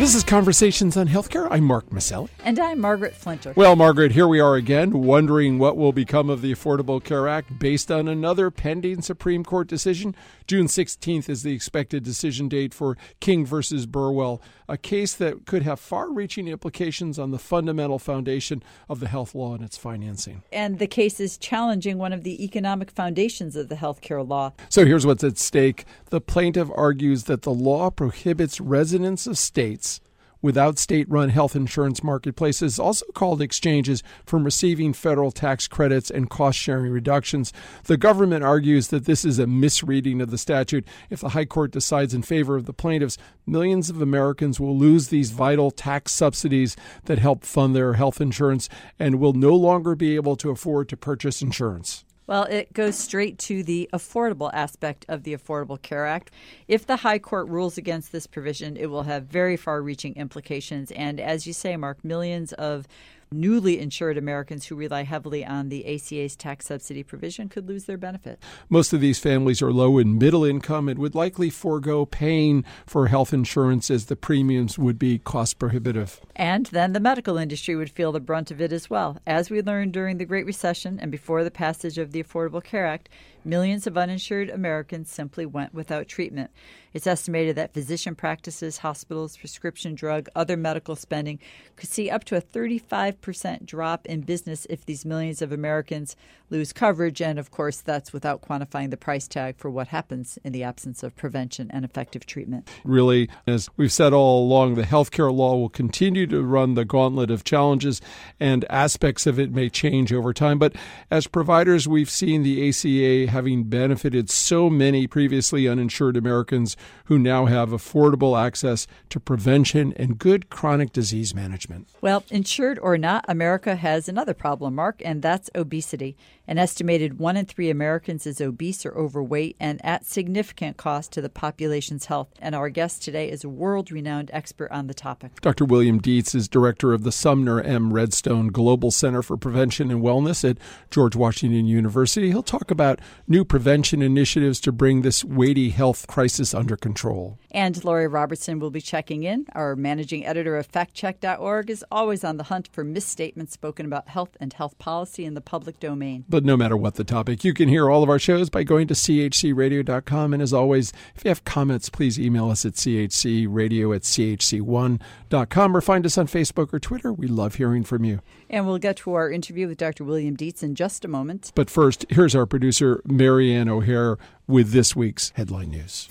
This is Conversations on Healthcare. I'm Mark Masselli. And I'm Margaret Flinter. Well, Margaret, here we are again, wondering what will become of the Affordable Care Act based on another pending Supreme Court decision. June 16th is the expected decision date for King versus Burwell, a case that could have far reaching implications on the fundamental foundation of the health law and its financing. And the case is challenging one of the economic foundations of the healthcare law. So here's what's at stake. The plaintiff argues that the law prohibits residents of states without state run health insurance marketplaces, also called exchanges, from receiving federal tax credits and cost sharing reductions. The government argues that this is a misreading of the statute. If the High Court decides in favor of the plaintiffs, millions of Americans will lose these vital tax subsidies that help fund their health insurance and will no longer be able to afford to purchase insurance. Well, it goes straight to the affordable aspect of the Affordable Care Act. If the High Court rules against this provision, it will have very far reaching implications. And as you say, Mark, millions of newly insured Americans who rely heavily on the ACA's tax subsidy provision could lose their benefit. Most of these families are low and middle income and would likely forego paying for health insurance as the premiums would be cost prohibitive. And then the medical industry would feel the brunt of it as well. As we learned during the Great Recession and before the passage of the Affordable Care Act, millions of uninsured Americans simply went without treatment. It's estimated that physician practices, hospitals, prescription drug, other medical spending could see up to a 35% drop in business if these millions of Americans lose coverage. And of course, that's without quantifying the price tag for what happens in the absence of prevention and effective treatment. Really, as we've said all along, the healthcare law will continue to run the gauntlet of challenges, and aspects of it may change over time. But as providers, we've seen the ACA having benefited so many previously uninsured Americans who now have affordable access to prevention and good chronic disease management. Well, insured or not, America has another problem, Mark, and that's obesity. An estimated one in three Americans is obese or overweight and at significant cost to the population's health. And our guest today is a world renowned expert on the topic. Dr. William Dietz is director of the Sumner M. Redstone Global Center for Prevention and Wellness at George Washington University. He'll talk about new prevention initiatives to bring this weighty health crisis under control. And Lori Robertson will be checking in. Our managing editor of factcheck.org is always on the hunt for misstatements spoken about health and health policy in the public domain. But no matter what the topic, you can hear all of our shows by going to chcradio.com. And as always, if you have comments, please email us at chcradio at chc1.com or find us on Facebook or Twitter. We love hearing from you. And we'll get to our interview with Dr. William Dietz in just a moment. But first, here's our producer, Marianne O'Hare, with this week's headline news.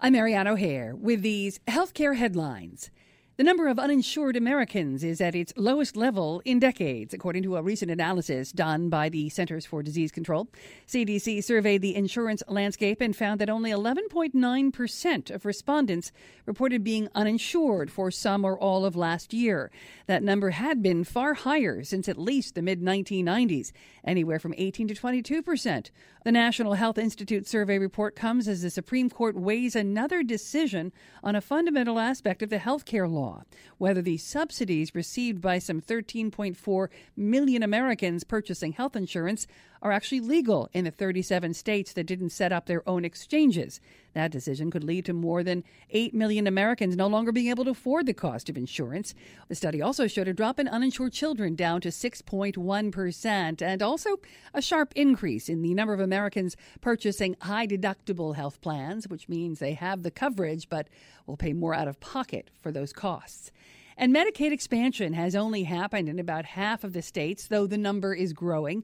I'm Marianne O'Hare with these healthcare headlines. The number of uninsured Americans is at its lowest level in decades, according to a recent analysis done by the Centers for Disease Control. CDC surveyed the insurance landscape and found that only 11.9% of respondents reported being uninsured for some or all of last year. That number had been far higher since at least the mid 1990s, anywhere from 18 to 22%. The National Health Institute survey report comes as the Supreme Court weighs another decision on a fundamental aspect of the healthcare law, whether the subsidies received by some 13.4 million Americans purchasing health insurance are actually legal in the 37 states that didn't set up their own exchanges. That decision could lead to more than 8 million Americans no longer being able to afford the cost of insurance. The study also showed a drop in uninsured children down to 6.1%, and also a sharp increase in the number of Americans purchasing high deductible health plans, which means they have the coverage but will pay more out of pocket for those costs. And Medicaid expansion has only happened in about half of the states, though the number is growing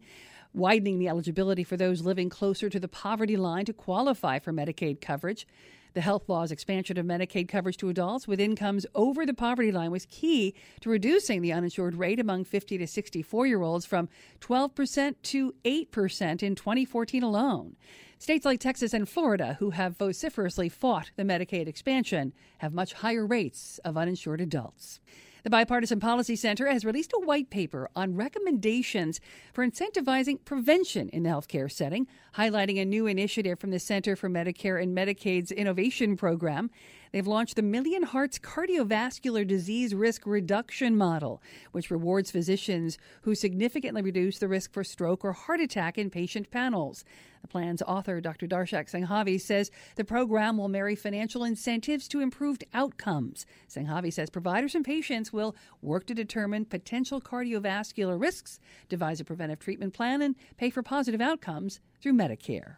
widening the eligibility for those living closer to the poverty line to qualify for Medicaid coverage. The health law's expansion of Medicaid coverage to adults with incomes over the poverty line was key to reducing the uninsured rate among 50 to 64 year olds from 12% to 8% in 2014 alone. States like Texas and Florida, who have vociferously fought the Medicaid expansion, have much higher rates of uninsured adults. The Bipartisan Policy Center has released a white paper on recommendations for incentivizing prevention in the healthcare setting, highlighting a new initiative from the Center for Medicare and Medicaid's Innovation Program. They've launched the Million Hearts Cardiovascular Disease Risk Reduction Model, which rewards physicians who significantly reduce the risk for stroke or heart attack in patient panels. The plan's author, Dr. Darshak Sanghavi, says the program will marry financial incentives to improved outcomes. Sanghavi says providers and patients will work to determine potential cardiovascular risks, devise a preventive treatment plan, and pay for positive outcomes through Medicare.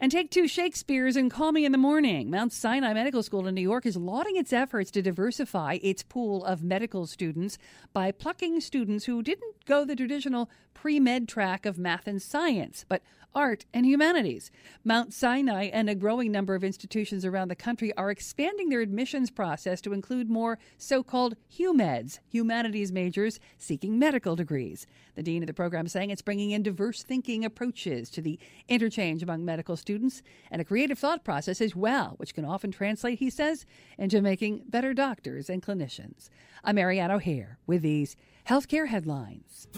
And take two Shakespeare's and Call Me in the Morning. Mount Sinai Medical School in New York is lauding its efforts to diversify its pool of medical students by plucking students who didn't go the traditional pre med track of math and science, but art and humanities. Mount Sinai and a growing number of institutions around the country are expanding their admissions process to include more so called HUMEDs, humanities majors seeking medical degrees. The dean of the program saying it's bringing in diverse thinking approaches to the interchange among medical students and a creative thought process as well, which can often translate, he says, into making better doctors and clinicians. I'm Marianne O'Hare with these healthcare headlines.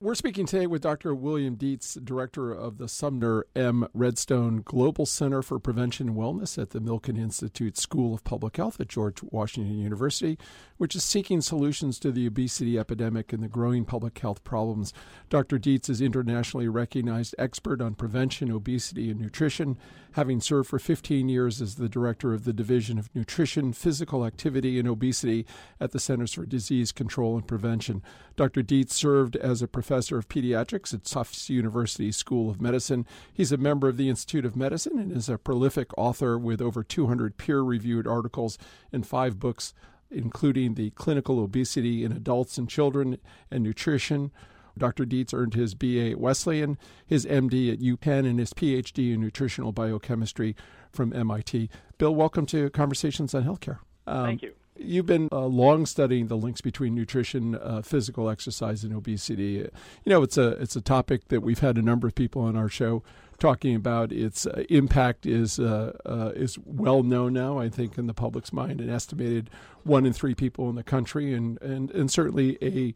We're speaking today with Dr. William Dietz, director of the Sumner M. Redstone Global Center for Prevention and Wellness at the Milken Institute School of Public Health at George Washington University, which is seeking solutions to the obesity epidemic and the growing public health problems. Dr. Dietz is internationally recognized expert on prevention, obesity, and nutrition, having served for 15 years as the director of the Division of Nutrition, Physical Activity, and Obesity at the Centers for Disease Control and Prevention. Dr. Dietz served as a professor of pediatrics at Tufts University School of Medicine. He's a member of the Institute of Medicine and is a prolific author with over 200 peer reviewed articles and five books, including The Clinical Obesity in Adults and Children and Nutrition. Dr. Dietz earned his BA at Wesleyan, his MD at UPenn, and his PhD in nutritional biochemistry from MIT. Bill, welcome to Conversations on Healthcare. Um, Thank you. You've been uh, long studying the links between nutrition, uh, physical exercise, and obesity. You know, it's a it's a topic that we've had a number of people on our show talking about. Its uh, impact is uh, uh, is well known now. I think in the public's mind, an estimated one in three people in the country, and and and certainly a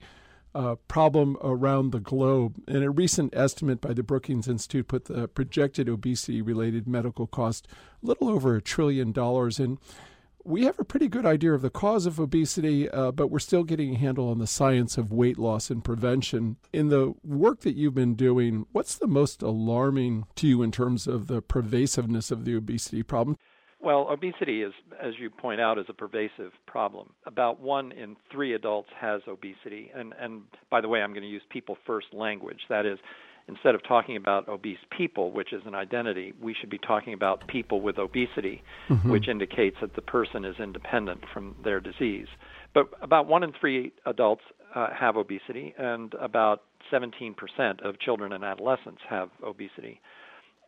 uh, problem around the globe. And a recent estimate by the Brookings Institute put the projected obesity related medical cost a little over a trillion dollars. And we have a pretty good idea of the cause of obesity, uh, but we're still getting a handle on the science of weight loss and prevention. In the work that you've been doing, what's the most alarming to you in terms of the pervasiveness of the obesity problem? Well, obesity is, as you point out, is a pervasive problem. About one in three adults has obesity, and and by the way, I'm going to use people first language. That is, instead of talking about obese people, which is an identity, we should be talking about people with obesity, mm-hmm. which indicates that the person is independent from their disease. But about one in three adults uh, have obesity, and about 17% of children and adolescents have obesity.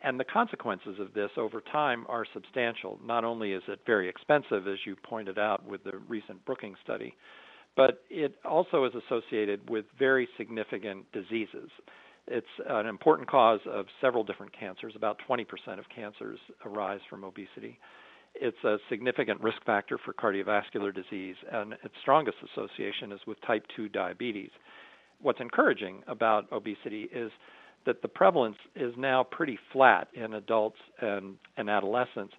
And the consequences of this over time are substantial. Not only is it very expensive, as you pointed out with the recent Brookings study, but it also is associated with very significant diseases. It's an important cause of several different cancers. About 20% of cancers arise from obesity. It's a significant risk factor for cardiovascular disease, and its strongest association is with type 2 diabetes. What's encouraging about obesity is that the prevalence is now pretty flat in adults and, and adolescents.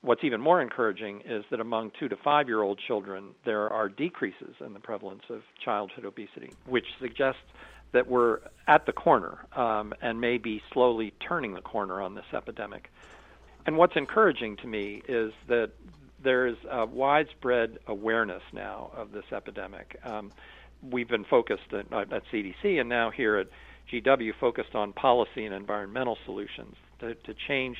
What's even more encouraging is that among two to five year old children, there are decreases in the prevalence of childhood obesity, which suggests that we're at the corner um, and may be slowly turning the corner on this epidemic. And what's encouraging to me is that there's a widespread awareness now of this epidemic. Um, we've been focused at, at, CDC and now here at GW focused on policy and environmental solutions to, to change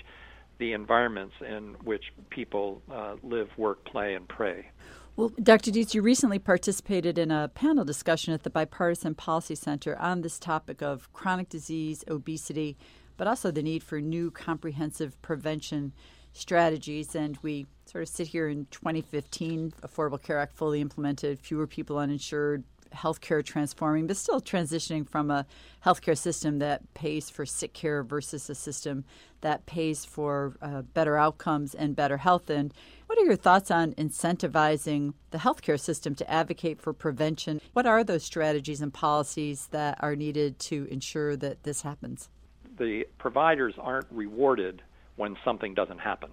the environments in which people uh, live, work, play, and pray. Well, Dr. Dietz, you recently participated in a panel discussion at the Bipartisan Policy Center on this topic of chronic disease, obesity, but also the need for new comprehensive prevention strategies. And we sort of sit here in 2015, Affordable Care Act fully implemented, fewer people uninsured, healthcare transforming, but still transitioning from a healthcare system that pays for sick care versus a system that pays for uh, better outcomes and better health. And what are your thoughts on incentivizing the healthcare system to advocate for prevention? What are those strategies and policies that are needed to ensure that this happens? The providers aren't rewarded when something doesn't happen.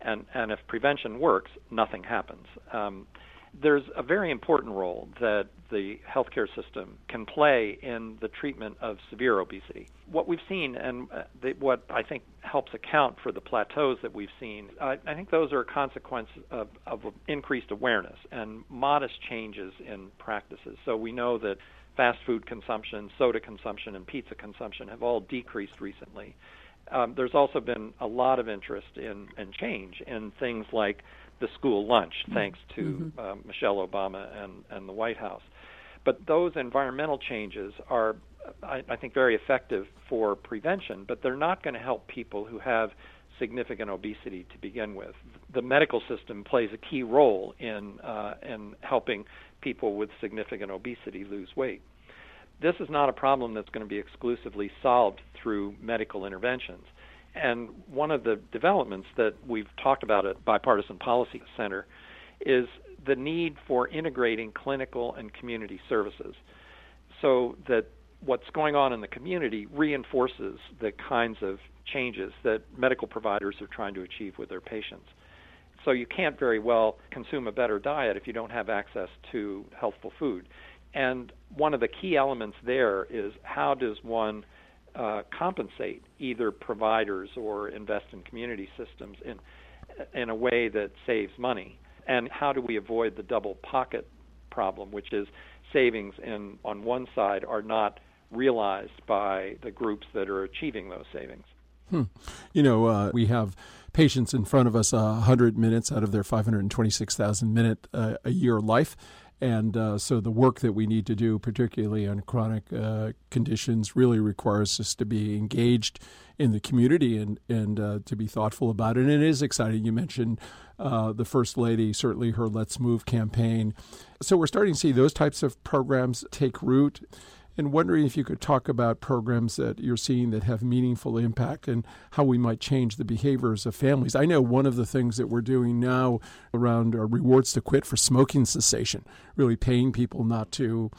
And, and if prevention works, nothing happens. Um, there's a very important role that the healthcare system can play in the treatment of severe obesity. What we've seen, and uh, the, what I think helps account for the plateaus that we've seen, I, I think those are a consequence of, of increased awareness and modest changes in practices. So we know that fast food consumption, soda consumption, and pizza consumption have all decreased recently. Um, there's also been a lot of interest in and change in things like the school lunch, thanks to mm-hmm. uh, Michelle Obama and, and the White House. But those environmental changes are, I, I think, very effective for prevention, but they're not going to help people who have significant obesity to begin with. The medical system plays a key role in uh, in helping people with significant obesity lose weight. This is not a problem that's going to be exclusively solved through medical interventions. And one of the developments that we've talked about at Bipartisan Policy Center is the need for integrating clinical and community services so that what's going on in the community reinforces the kinds of changes that medical providers are trying to achieve with their patients. So you can't very well consume a better diet if you don't have access to healthful food. And one of the key elements there is how does one uh, compensate either providers or invest in community systems in in a way that saves money? And how do we avoid the double pocket problem, which is savings in on one side are not realized by the groups that are achieving those savings? Hmm. You know, uh, we have patients in front of us uh, 100 minutes out of their 526,000 minute uh, a year life. And uh, so the work that we need to do, particularly on chronic uh, conditions, really requires us to be engaged in the community and, and uh, to be thoughtful about it. And it is exciting. You mentioned uh, the First Lady, certainly her Let's Move campaign. So we're starting to see those types of programs take root and wondering if you could talk about programs that you're seeing that have meaningful impact and how we might change the behaviors of families. I know one of the things that we're doing now around rewards to quit for smoking cessation, really paying people not to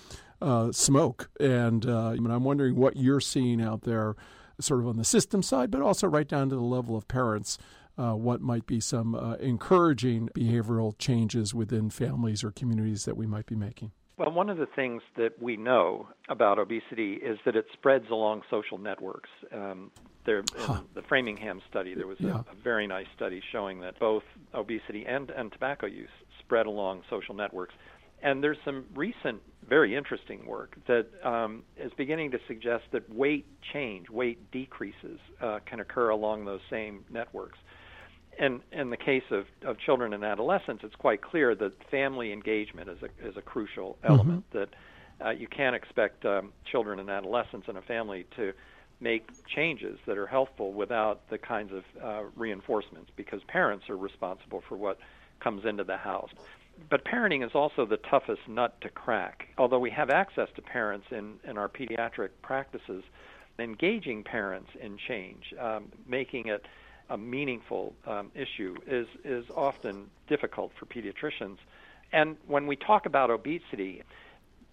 uh, smoke. And, uh, and I'm wondering what you're seeing out there, sort of on the system side, but also right down to the level of parents. Uh, what might be some uh, encouraging behavioral changes within families or communities that we might be making? Well, one of the things that we know about obesity is that it spreads along social networks. Um, there, huh. the Framingham study, there was yeah. a, a, very nice study showing that both obesity and, and tobacco use spread along social networks. And there's some recent, very interesting work that um, is beginning to suggest that weight change, weight decreases, uh, can occur along those same networks And in the case of, of children and adolescents, it's quite clear that family engagement is a is a crucial mm-hmm. element. Mm-hmm. That uh, you can't expect um, children and adolescents in a family to make changes that are helpful without the kinds of uh, reinforcements, because parents are responsible for what comes into the house. But parenting is also the toughest nut to crack. Although we have access to parents in, in our pediatric practices, engaging parents in change, um, making it a meaningful um, issue is is often difficult for pediatricians. And when we talk about obesity,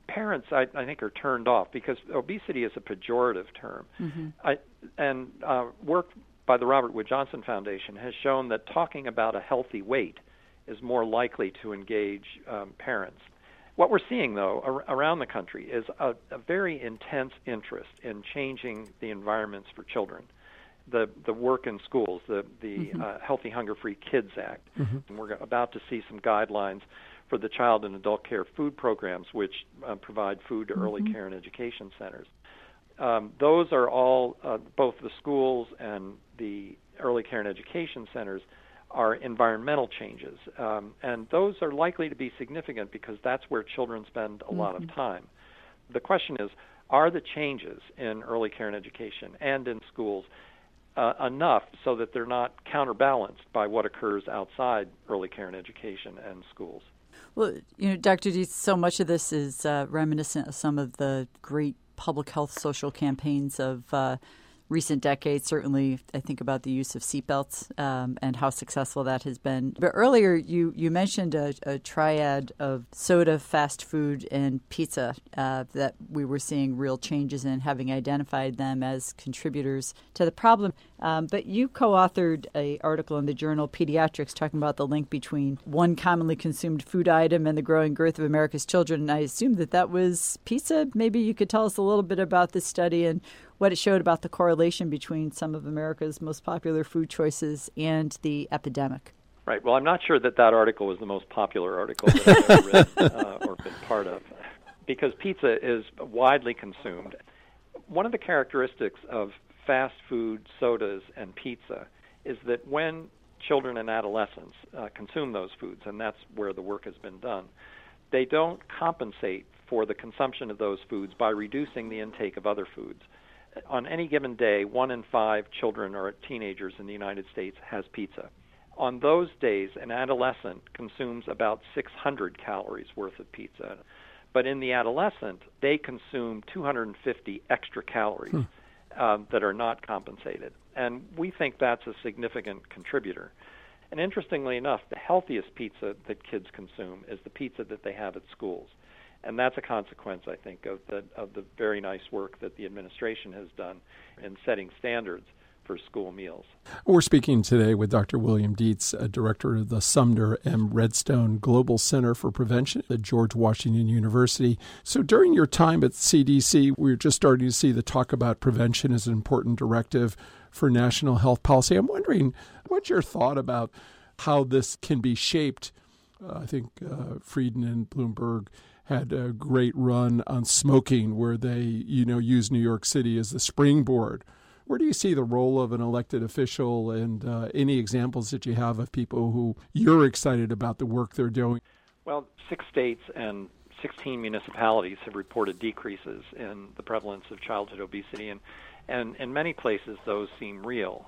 parents I, I think are turned off because obesity is a pejorative term. Mm-hmm. I, and uh, work by the Robert Wood Johnson Foundation has shown that talking about a healthy weight is more likely to engage um, parents. What we're seeing, though, ar- around the country is a, a very intense interest in changing the environments for children the the work in schools, the the mm-hmm. uh, Healthy Hunger Free Kids Act. Mm-hmm. And we're about to see some guidelines for the child and adult care food programs, which uh, provide food to mm-hmm. early care and education centers. Um, those are all uh, both the schools and the early care and education centers are environmental changes, um, and those are likely to be significant because that's where children spend a lot of mm-hmm. time. The question is, are the changes in early care and education and in schools uh, enough so that they're not counterbalanced by what occurs outside early care and education and schools. Well, you know, Dr. D, so much of this is uh, reminiscent of some of the great public health social campaigns of uh, recent decades. Certainly, I think about the use of seatbelts um, and how successful that has been. But earlier, you, you mentioned a, a triad of soda, fast food, and pizza uh, that we were seeing real changes in, having identified them as contributors to the problem. Um, but you co-authored a article in the journal Pediatrics talking about the link between one commonly consumed food item and the growing girth of America's children. And I assume that that was pizza. Maybe you could tell us a little bit about this study and what it showed about the correlation between some of America's most popular food choices and the epidemic. Right. Well, I'm not sure that that article was the most popular article that I've ever read uh, or been part of, because pizza is widely consumed. One of the characteristics of fast food, sodas, and pizza is that when children and adolescents uh, consume those foods, and that's where the work has been done, they don't compensate for the consumption of those foods by reducing the intake of other foods on any given day, one in five children or teenagers in the United States has pizza. On those days, an adolescent consumes about 600 calories worth of pizza. But in the adolescent, they consume 250 extra calories hmm. uh, that are not compensated. And we think that's a significant contributor. And interestingly enough, the healthiest pizza that kids consume is the pizza that they have at schools and that's a consequence, I think, of the of the very nice work that the administration has done in setting standards for school meals. We're speaking today with Dr. William Dietz, director of the Sumner M. Redstone Global Center for Prevention at George Washington University. So, during your time at CDC, we are just starting to see the talk about prevention as an important directive for national health policy. I'm wondering what's your thought about how this can be shaped. Uh, I think uh, Frieden and Bloomberg had a great run on smoking where they, you know, used New York City as the springboard. Where do you see the role of an elected official and uh, any examples that you have of people who you're excited about the work they're doing? Well, six states and 16 municipalities have reported decreases in the prevalence of childhood obesity, and, and in many places those seem real.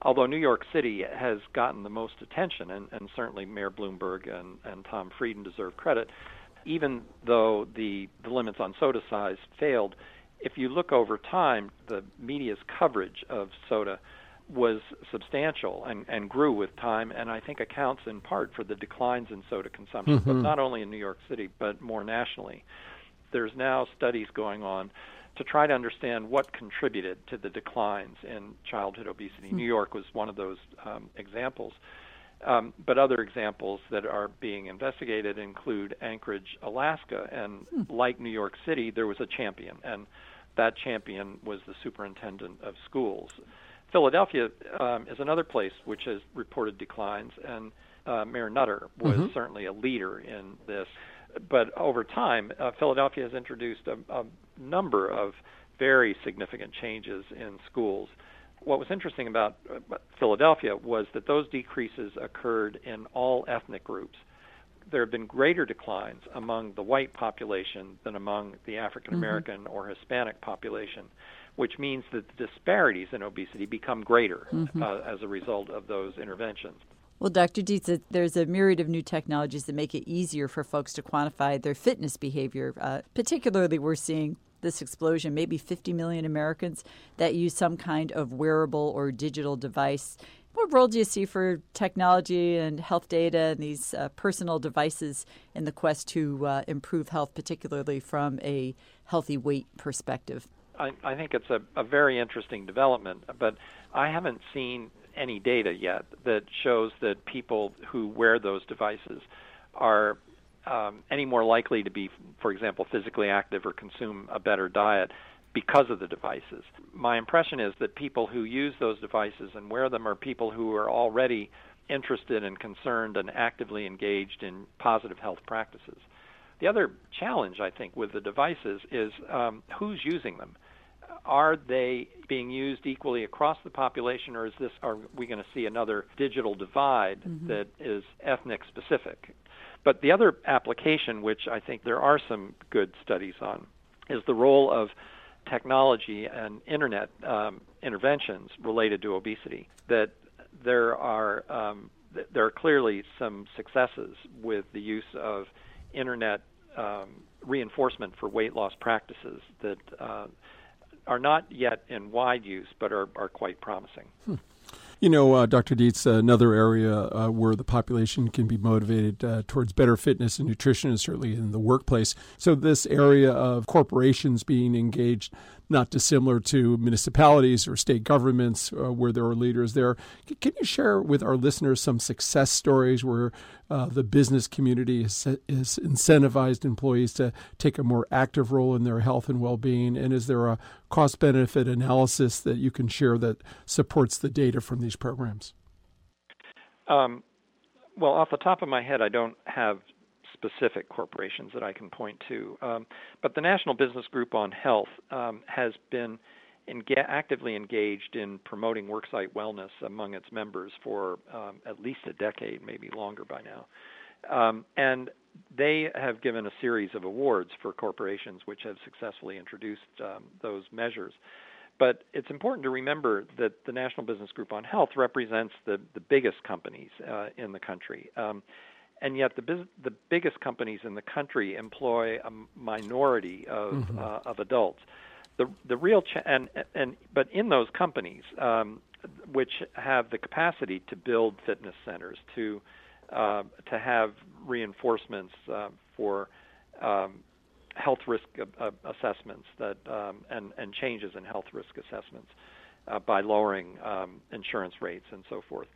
Although New York City has gotten the most attention, and, and certainly Mayor Bloomberg and, and Tom Frieden deserve credit, even though the, the limits on soda size failed, if you look over time, the media's coverage of soda was substantial and, and grew with time, and I think accounts in part for the declines in soda consumption, mm-hmm. but not only in New York City, but more nationally. There's now studies going on to try to understand what contributed to the declines in childhood obesity. Mm-hmm. New York was one of those um, examples. Um, but other examples that are being investigated include Anchorage, Alaska, and hmm. like New York City, there was a champion, and that champion was the superintendent of schools. Philadelphia um, is another place which has reported declines, and uh, Mayor Nutter was mm-hmm. certainly a leader in this. But over time, uh, Philadelphia has introduced a, a number of very significant changes in schools what was interesting about Philadelphia was that those decreases occurred in all ethnic groups. There have been greater declines among the white population than among the African American mm-hmm. or Hispanic population, which means that the disparities in obesity become greater mm-hmm. uh, as a result of those interventions. Well, Dr. Dietz, there's a myriad of new technologies that make it easier for folks to quantify their fitness behavior. Uh, particularly, we're seeing this explosion, maybe 50 million Americans that use some kind of wearable or digital device. What role do you see for technology and health data and these uh, personal devices in the quest to uh, improve health, particularly from a healthy weight perspective? I, I think it's a, a very interesting development, but I haven't seen any data yet that shows that people who wear those devices are um, any more likely to be, for example, physically active or consume a better diet because of the devices. My impression is that people who use those devices and wear them are people who are already interested and concerned and actively engaged in positive health practices. The other challenge, I think, with the devices is um, who's using them. Are they being used equally across the population, or is this? Are we going to see another digital divide mm-hmm. that is ethnic specific? But the other application, which I think there are some good studies on, is the role of technology and internet um, interventions related to obesity that there are um, th- there are clearly some successes with the use of internet um, reinforcement for weight loss practices that uh, are not yet in wide use, but are, are quite promising. Hmm. You know, uh, Dr. Dietz, another area uh, where the population can be motivated uh, towards better fitness and nutrition is certainly in the workplace. So, this area of corporations being engaged not dissimilar to municipalities or state governments uh, where there are leaders there. Can you share with our listeners some success stories where uh, the business community has, has, incentivized employees to take a more active role in their health and well being? And is there a cost benefit analysis that you can share that supports the data from these programs? Um, well, off the top of my head, I don't have specific corporations that I can point to. Um, but the National Business Group on Health um, has been enga- actively engaged in promoting worksite wellness among its members for um, at least a decade, maybe longer by now. Um, and they have given a series of awards for corporations which have successfully introduced um, those measures. But it's important to remember that the National Business Group on Health represents the, the biggest companies uh, in the country. Um, and yet the biz- the biggest companies in the country employ a minority of mm-hmm. uh, of adults. The the real ch- and and but in those companies, um, which have the capacity to build fitness centers, to uh, to have reinforcements uh, for um, health risk uh, assessments that um, and and changes in health risk assessments uh, by lowering um, insurance rates and so forth.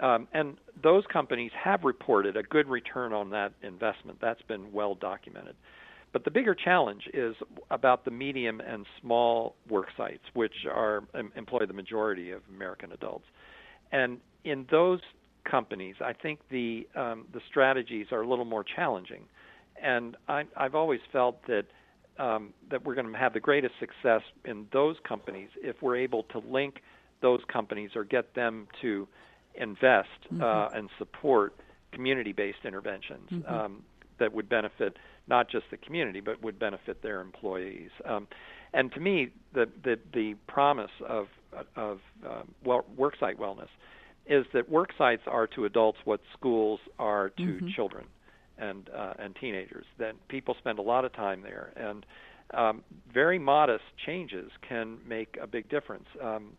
Um, and those companies have reported a good return on that investment. That's been well documented. But the bigger challenge is about the medium and small work sites, which are employ the majority of American adults. And in those companies, I think the um, the strategies are a little more challenging. And I, have always felt that um, that we're going to have the greatest success in those companies if we're able to link those companies or get them to invest mm-hmm. uh, and support community-based interventions mm-hmm. um, that would benefit not just the community but would benefit their employees. Um, and to me, the the, the promise of of uh, well, worksite wellness is that work sites are to adults what schools are to mm-hmm. children and uh, and teenagers. That people spend a lot of time there, and um, very modest changes can make a big difference. Um,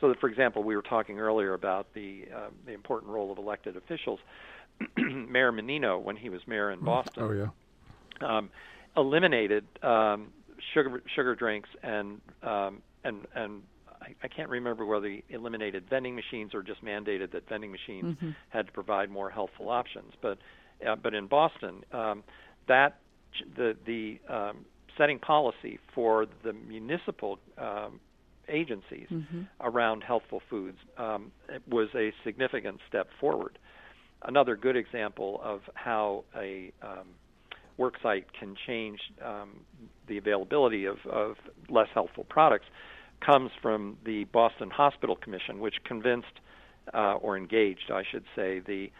so that, for example, we were talking earlier about the uh, the important role of elected officials. mayor Menino, when he was mayor in mm. Boston, oh yeah, um, eliminated um, sugar sugar drinks and um, and and I, I can't remember whether he eliminated vending machines or just mandated that vending machines mm-hmm. had to provide more healthful options. But uh, but in Boston, um, that the the um, setting policy for the municipal um, agencies mm-hmm. around healthful foods um, was a significant step forward. Another good example of how a um, worksite can change um, the availability of, of less healthful products comes from the Boston Hospital Commission, which convinced uh, or engaged, I should say, the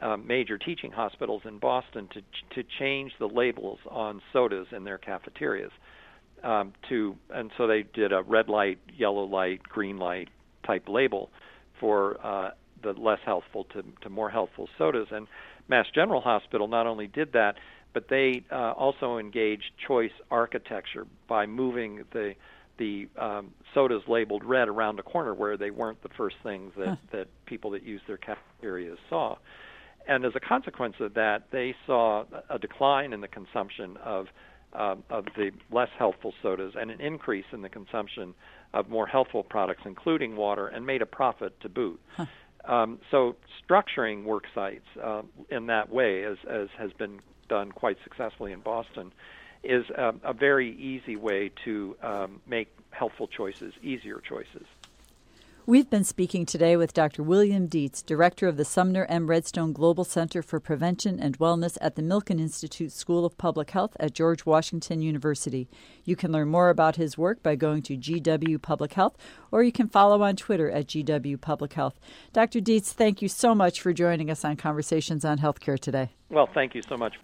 uh, major teaching hospitals in Boston to to change the labels on sodas in their cafeterias um, to, and so they did a red light, yellow light, green light type label for uh, the less healthful to, to more healthful sodas. And Mass General Hospital not only did that, but they uh, also engaged choice architecture by moving the the um, sodas labeled red around the corner where they weren't the first things that, huh. that people that used their cafeterias saw. And as a consequence of that, they saw a decline in the consumption of uh, of the less healthful sodas and an increase in the consumption of more healthful products, including water, and made a profit to boot. Huh. Um, so structuring work sites uh, in that way, as, as has been done quite successfully in Boston, is a, a very easy way to um, make healthful choices, easier choices. We've been speaking today with Dr. William Dietz, Director of the Sumner M. Redstone Global Center for Prevention and Wellness at the Milken Institute School of Public Health at George Washington University. You can learn more about his work by going to GW Public Health, or you can follow on Twitter at GW Public Health. Dr. Dietz, thank you so much for joining us on Conversations on Healthcare today. Well, thank you so much.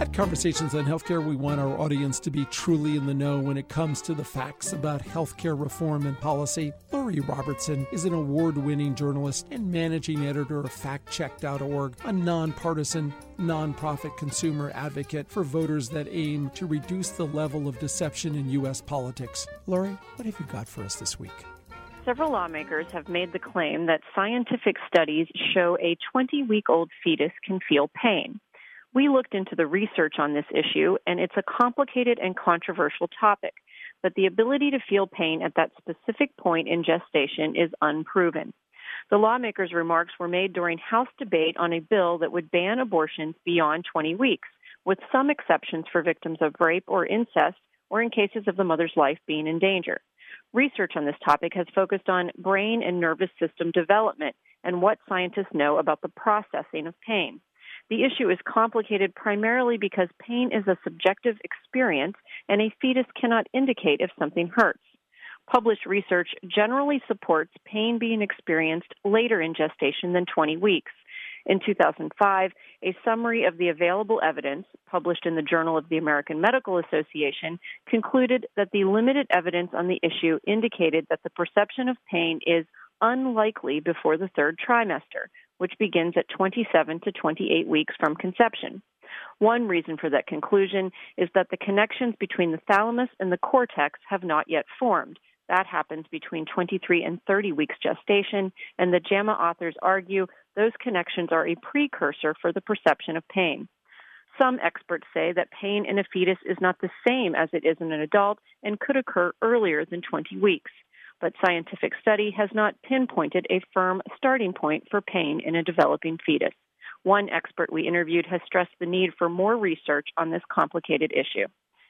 At Conversations on Healthcare, we want our audience to be truly in the know when it comes to the facts about healthcare reform and policy. Lori Robertson is an award winning journalist and managing editor of FactCheck.org, a nonpartisan, nonprofit consumer advocate for voters that aim to reduce the level of deception in U.S. politics. Lori, what have you got for us this week? Several lawmakers have made the claim that scientific studies show a 20 week old fetus can feel pain. We looked into the research on this issue, and it's a complicated and controversial topic, but the ability to feel pain at that specific point in gestation is unproven. The lawmakers' remarks were made during House debate on a bill that would ban abortions beyond 20 weeks, with some exceptions for victims of rape or incest or in cases of the mother's life being in danger. Research on this topic has focused on brain and nervous system development and what scientists know about the processing of pain. The issue is complicated primarily because pain is a subjective experience and a fetus cannot indicate if something hurts. Published research generally supports pain being experienced later in gestation than 20 weeks. In 2005, a summary of the available evidence, published in the Journal of the American Medical Association, concluded that the limited evidence on the issue indicated that the perception of pain is unlikely before the third trimester, which begins at 27 to 28 weeks from conception. One reason for that conclusion is that the connections between the thalamus and the cortex have not yet formed. That happens between 23 and 30 weeks gestation, and the JAMA authors argue those connections are a precursor for the perception of pain. Some experts say that pain in a fetus is not the same as it is in an adult and could occur earlier than 20 weeks but scientific study has not pinpointed a firm starting point for pain in a developing fetus. One expert we interviewed has stressed the need for more research on this complicated issue.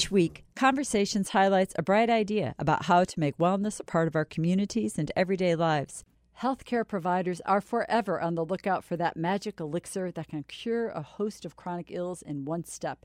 Each week, Conversations highlights a bright idea about how to make wellness a part of our communities and everyday lives. Healthcare providers are forever on the lookout for that magic elixir that can cure a host of chronic ills in one step.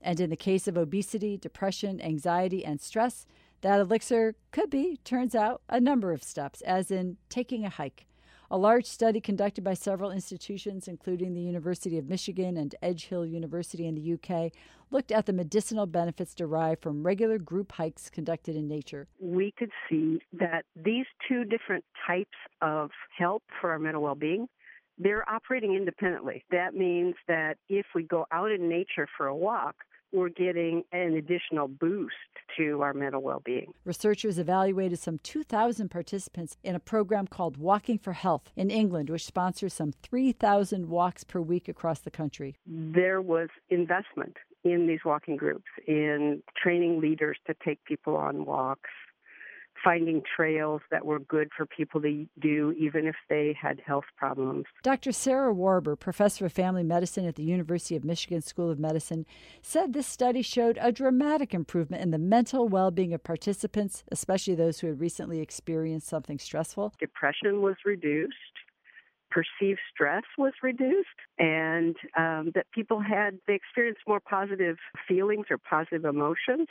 And in the case of obesity, depression, anxiety, and stress, that elixir could be, turns out, a number of steps, as in taking a hike. A large study conducted by several institutions, including the University of Michigan and Edge Hill University in the UK, looked at the medicinal benefits derived from regular group hikes conducted in nature. We could see that these two different types of help for our mental well being they're operating independently. That means that if we go out in nature for a walk, we're getting an additional boost to our mental well being. Researchers evaluated some 2,000 participants in a program called Walking for Health in England, which sponsors some 3,000 walks per week across the country. There was investment in these walking groups, in training leaders to take people on walks, finding trails that were good for people to do even if they had health problems. Dr. Sarah Warber, professor of family medicine at the University of Michigan School of Medicine, said this study showed a dramatic improvement in the mental well being of participants, especially those who had recently experienced something stressful. Depression was reduced perceived stress was reduced and um, that people had they experienced more positive feelings or positive emotions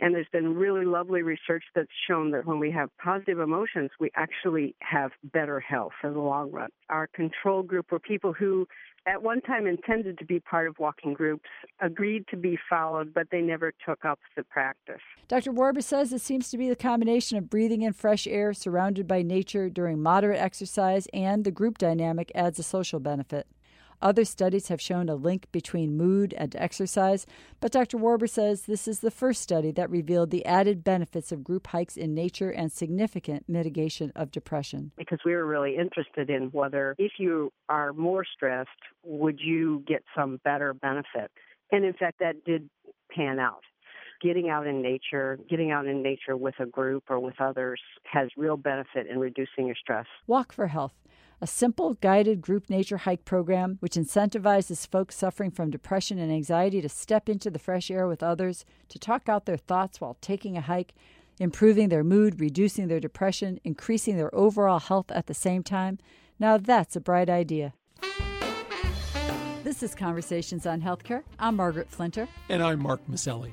and there's been really lovely research that's shown that when we have positive emotions, we actually have better health in the long run. Our control group were people who, at one time intended to be part of walking groups, agreed to be followed, but they never took up the practice. Dr. Warber says it seems to be the combination of breathing in fresh air surrounded by nature during moderate exercise and the group dynamic adds a social benefit. Other studies have shown a link between mood and exercise, but Dr. Warber says this is the first study that revealed the added benefits of group hikes in nature and significant mitigation of depression. Because we were really interested in whether, if you are more stressed, would you get some better benefit? And in fact, that did pan out getting out in nature, getting out in nature with a group or with others has real benefit in reducing your stress. Walk for Health, a simple guided group nature hike program which incentivizes folks suffering from depression and anxiety to step into the fresh air with others, to talk out their thoughts while taking a hike, improving their mood, reducing their depression, increasing their overall health at the same time. Now that's a bright idea. This is Conversations on Healthcare. I'm Margaret Flinter. And I'm Mark Masselli.